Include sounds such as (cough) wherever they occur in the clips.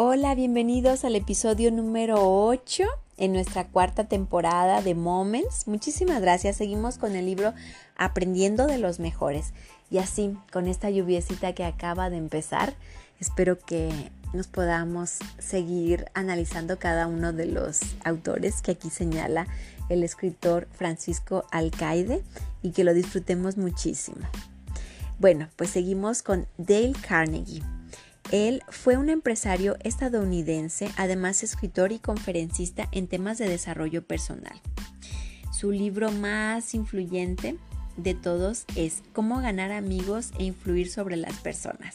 Hola, bienvenidos al episodio número 8 en nuestra cuarta temporada de Moments. Muchísimas gracias. Seguimos con el libro Aprendiendo de los Mejores. Y así, con esta lluviecita que acaba de empezar, espero que nos podamos seguir analizando cada uno de los autores que aquí señala el escritor Francisco Alcaide y que lo disfrutemos muchísimo. Bueno, pues seguimos con Dale Carnegie. Él fue un empresario estadounidense, además escritor y conferencista en temas de desarrollo personal. Su libro más influyente de todos es Cómo ganar amigos e influir sobre las personas.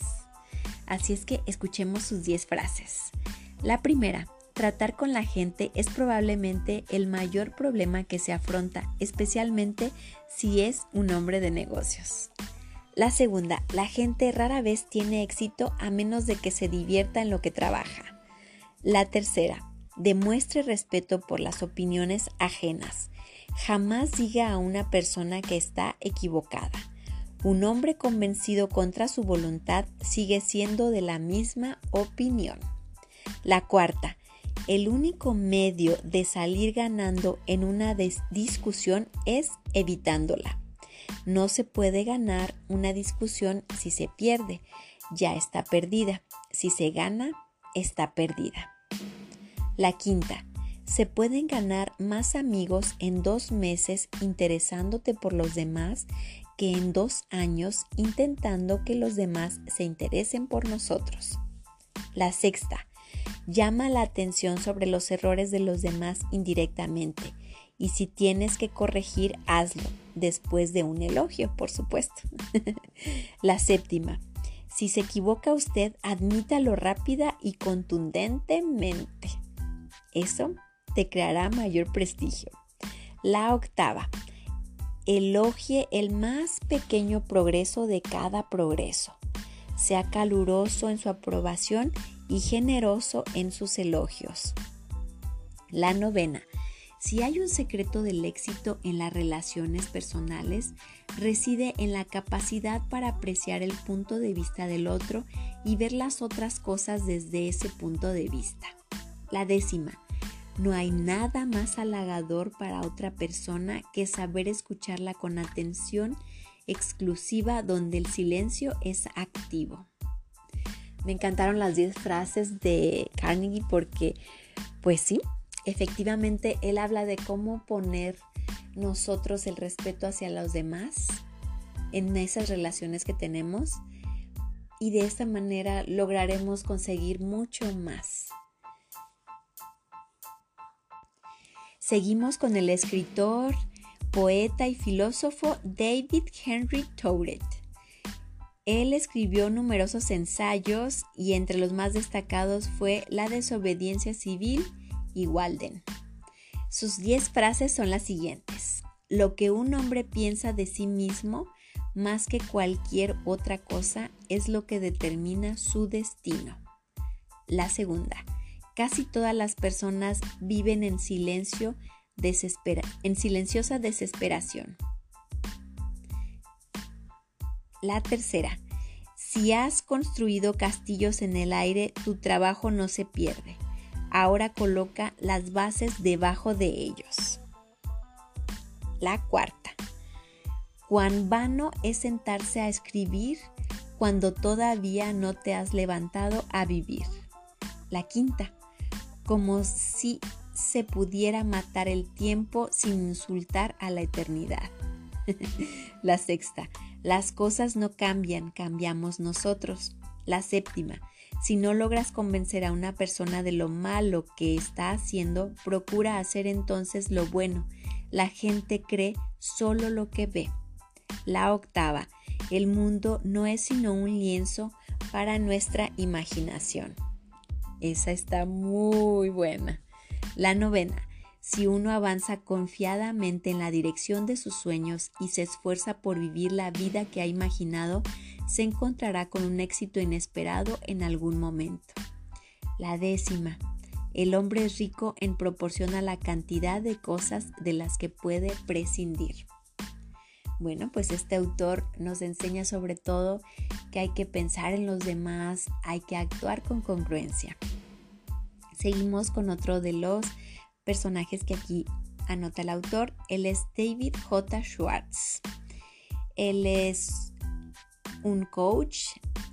Así es que escuchemos sus 10 frases. La primera, tratar con la gente es probablemente el mayor problema que se afronta, especialmente si es un hombre de negocios. La segunda, la gente rara vez tiene éxito a menos de que se divierta en lo que trabaja. La tercera, demuestre respeto por las opiniones ajenas. Jamás diga a una persona que está equivocada. Un hombre convencido contra su voluntad sigue siendo de la misma opinión. La cuarta, el único medio de salir ganando en una discusión es evitándola. No se puede ganar una discusión si se pierde, ya está perdida. Si se gana, está perdida. La quinta, se pueden ganar más amigos en dos meses interesándote por los demás que en dos años intentando que los demás se interesen por nosotros. La sexta, llama la atención sobre los errores de los demás indirectamente y si tienes que corregir, hazlo después de un elogio, por supuesto. (laughs) La séptima, si se equivoca usted, admítalo rápida y contundentemente. Eso te creará mayor prestigio. La octava, elogie el más pequeño progreso de cada progreso. Sea caluroso en su aprobación y generoso en sus elogios. La novena, si hay un secreto del éxito en las relaciones personales, reside en la capacidad para apreciar el punto de vista del otro y ver las otras cosas desde ese punto de vista. La décima, no hay nada más halagador para otra persona que saber escucharla con atención exclusiva donde el silencio es activo. Me encantaron las 10 frases de Carnegie porque, pues sí, efectivamente él habla de cómo poner nosotros el respeto hacia los demás en esas relaciones que tenemos y de esta manera lograremos conseguir mucho más. Seguimos con el escritor, poeta y filósofo David Henry Thoreau. Él escribió numerosos ensayos y entre los más destacados fue La desobediencia civil y. Sus 10 frases son las siguientes. Lo que un hombre piensa de sí mismo más que cualquier otra cosa es lo que determina su destino. La segunda, casi todas las personas viven en silencio, en silenciosa desesperación. La tercera, si has construido castillos en el aire, tu trabajo no se pierde ahora coloca las bases debajo de ellos. La cuarta. Cuán vano es sentarse a escribir cuando todavía no te has levantado a vivir. La quinta. Como si se pudiera matar el tiempo sin insultar a la eternidad. (laughs) la sexta. Las cosas no cambian, cambiamos nosotros. La séptima. Si no logras convencer a una persona de lo malo que está haciendo, procura hacer entonces lo bueno. La gente cree solo lo que ve. La octava, el mundo no es sino un lienzo para nuestra imaginación. Esa está muy buena. La novena, si uno avanza confiadamente en la dirección de sus sueños y se esfuerza por vivir la vida que ha imaginado, se encontrará con un éxito inesperado en algún momento. La décima. El hombre es rico en proporción a la cantidad de cosas de las que puede prescindir. Bueno, pues este autor nos enseña sobre todo que hay que pensar en los demás, hay que actuar con congruencia. Seguimos con otro de los personajes que aquí anota el autor. Él es David J. Schwartz. Él es un coach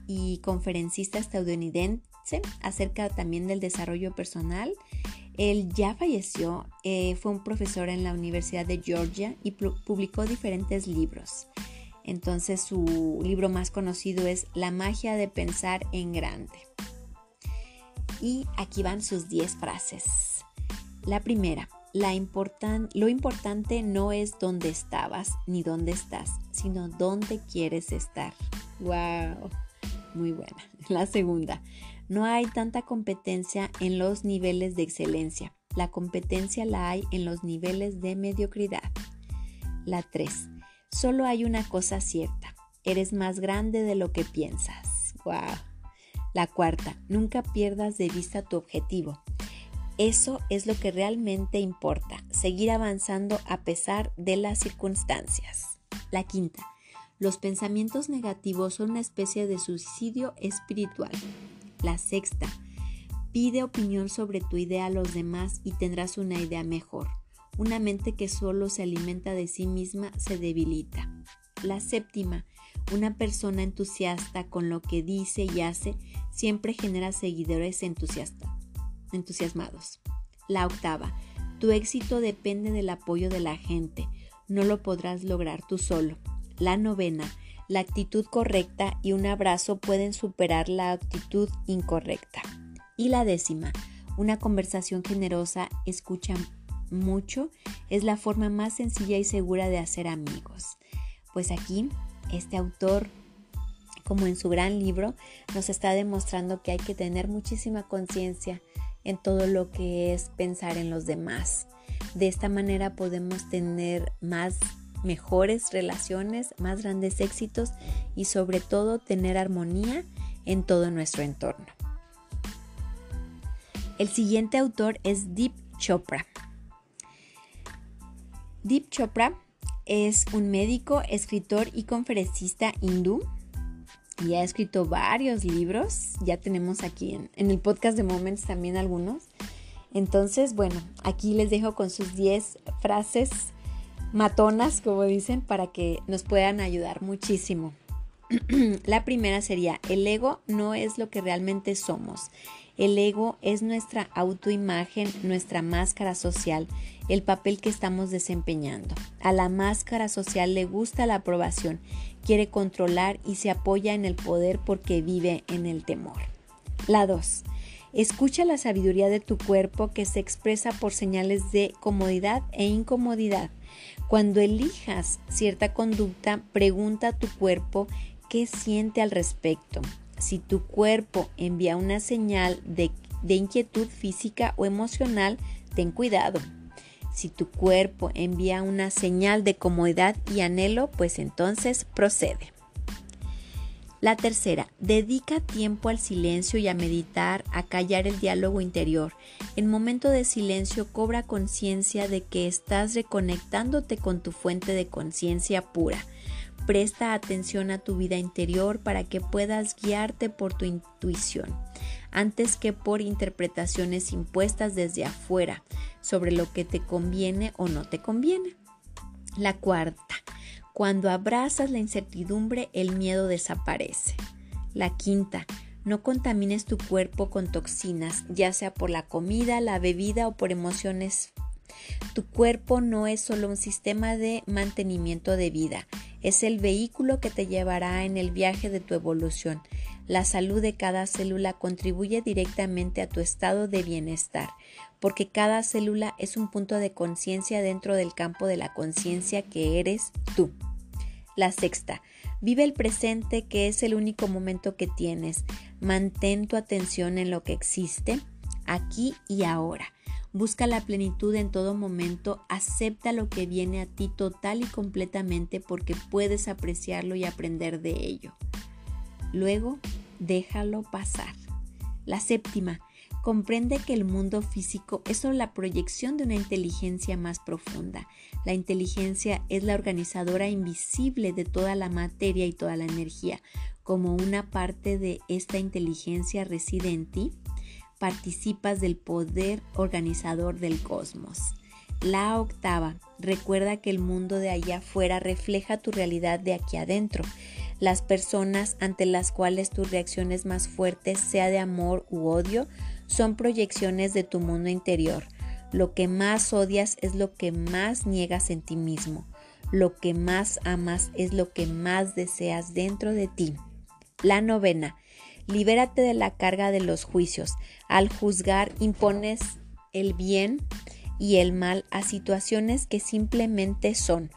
y conferencista estadounidense acerca también del desarrollo personal. Él ya falleció, eh, fue un profesor en la Universidad de Georgia y publicó diferentes libros. Entonces su libro más conocido es La magia de pensar en grande. Y aquí van sus 10 frases. La primera, lo importante no es dónde estabas ni dónde estás, sino dónde quieres estar. ¡Wow! Muy buena. (laughs) La segunda, no hay tanta competencia en los niveles de excelencia. La competencia la hay en los niveles de mediocridad. La 3. Solo hay una cosa cierta. Eres más grande de lo que piensas. ¡Wow! La cuarta, nunca pierdas de vista tu objetivo. Eso es lo que realmente importa, seguir avanzando a pesar de las circunstancias. La quinta, los pensamientos negativos son una especie de suicidio espiritual. La sexta, pide opinión sobre tu idea a los demás y tendrás una idea mejor. Una mente que solo se alimenta de sí misma se debilita. La séptima, una persona entusiasta con lo que dice y hace siempre genera seguidores entusiastas entusiasmados. La octava, tu éxito depende del apoyo de la gente, no lo podrás lograr tú solo. La novena, la actitud correcta y un abrazo pueden superar la actitud incorrecta. Y la décima, una conversación generosa, escucha mucho, es la forma más sencilla y segura de hacer amigos. Pues aquí, este autor como en su gran libro, nos está demostrando que hay que tener muchísima conciencia en todo lo que es pensar en los demás. De esta manera podemos tener más mejores relaciones, más grandes éxitos y sobre todo tener armonía en todo nuestro entorno. El siguiente autor es Deep Chopra. Deep Chopra es un médico, escritor y conferencista hindú y ha escrito varios libros. Ya tenemos aquí en, el podcast de Moments también algunos. Entonces, bueno, aquí les dejo con sus 10 frases matonas, como dicen, para que nos puedan ayudar muchísimo. (clears throat) La primera sería, el ego no es lo que realmente somos. El ego es nuestra autoimagen, nuestra máscara social, el papel que estamos desempeñando. A la máscara social le gusta la aprobación, quiere controlar y se apoya en el poder porque vive en el temor. La 2. Escucha la sabiduría de tu cuerpo que se expresa por señales de comodidad e incomodidad. Cuando elijas cierta conducta, pregunta a tu cuerpo qué siente al respecto. Si tu cuerpo envía una señal de, inquietud física o emocional, ten cuidado. Si tu cuerpo envía una señal de comodidad y anhelo, pues entonces procede. La tercera, dedica tiempo al silencio y a meditar, a callar el diálogo interior. En momento de silencio cobra conciencia de que estás reconectándote con tu fuente de conciencia pura. Presta atención a tu vida interior para que puedas guiarte por tu intuición, antes que por interpretaciones impuestas desde afuera sobre lo que te conviene o no te conviene. La cuarta, cuando abrazas la incertidumbre, el miedo desaparece. La quinta, no contamines tu cuerpo con toxinas, ya sea por la comida, la bebida o por emociones. Tu cuerpo no es solo un sistema de mantenimiento de vida, es el vehículo que te llevará en el viaje de tu evolución. La salud de cada célula contribuye directamente a tu estado de bienestar, porque cada célula es un punto de conciencia dentro del campo de la conciencia que eres tú. La sexta, vive el presente que es el único momento que tienes. Mantén tu atención en lo que existe, aquí y ahora. Busca la plenitud en todo momento, acepta lo que viene a ti total y completamente porque puedes apreciarlo y aprender de ello. Luego, déjalo pasar. La séptima, comprende que el mundo físico es solo la proyección de una inteligencia más profunda. La inteligencia es la organizadora invisible de toda la materia y toda la energía. Como una parte de esta inteligencia reside en ti, participas del poder organizador del cosmos. La octava, recuerda que el mundo de allá afuera refleja tu realidad de aquí adentro. Las personas ante las cuales tus reacciones más fuertes, sea de amor u odio, son proyecciones de tu mundo interior. Lo que más odias es lo que más niegas en ti mismo. Lo que más amas es lo que más deseas dentro de ti. La novena, libérate de la carga de los juicios. Al juzgar impones el bien y el mal a situaciones que simplemente son.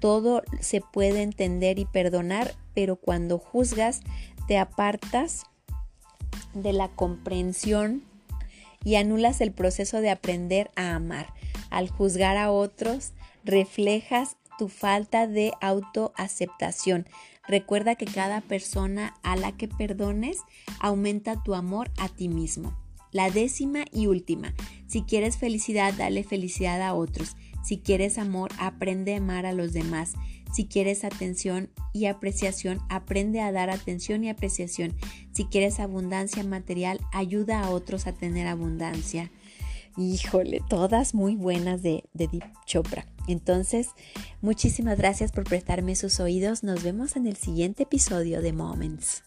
Todo se puede entender y perdonar, pero cuando juzgas te apartas de la comprensión y anulas el proceso de aprender a amar. Al juzgar a otros, reflejas tu falta de autoaceptación. Recuerda que cada persona a la que perdones aumenta tu amor a ti mismo. La décima y última, si quieres felicidad, dale felicidad a otros. Si quieres amor, aprende a amar a los demás. Si quieres atención y apreciación, aprende a dar atención y apreciación. Si quieres abundancia material, ayuda a otros a tener abundancia. Híjole, todas muy buenas de, de Deep Chopra. Entonces, muchísimas gracias por prestarme sus oídos. Nos vemos en el siguiente episodio de Moments.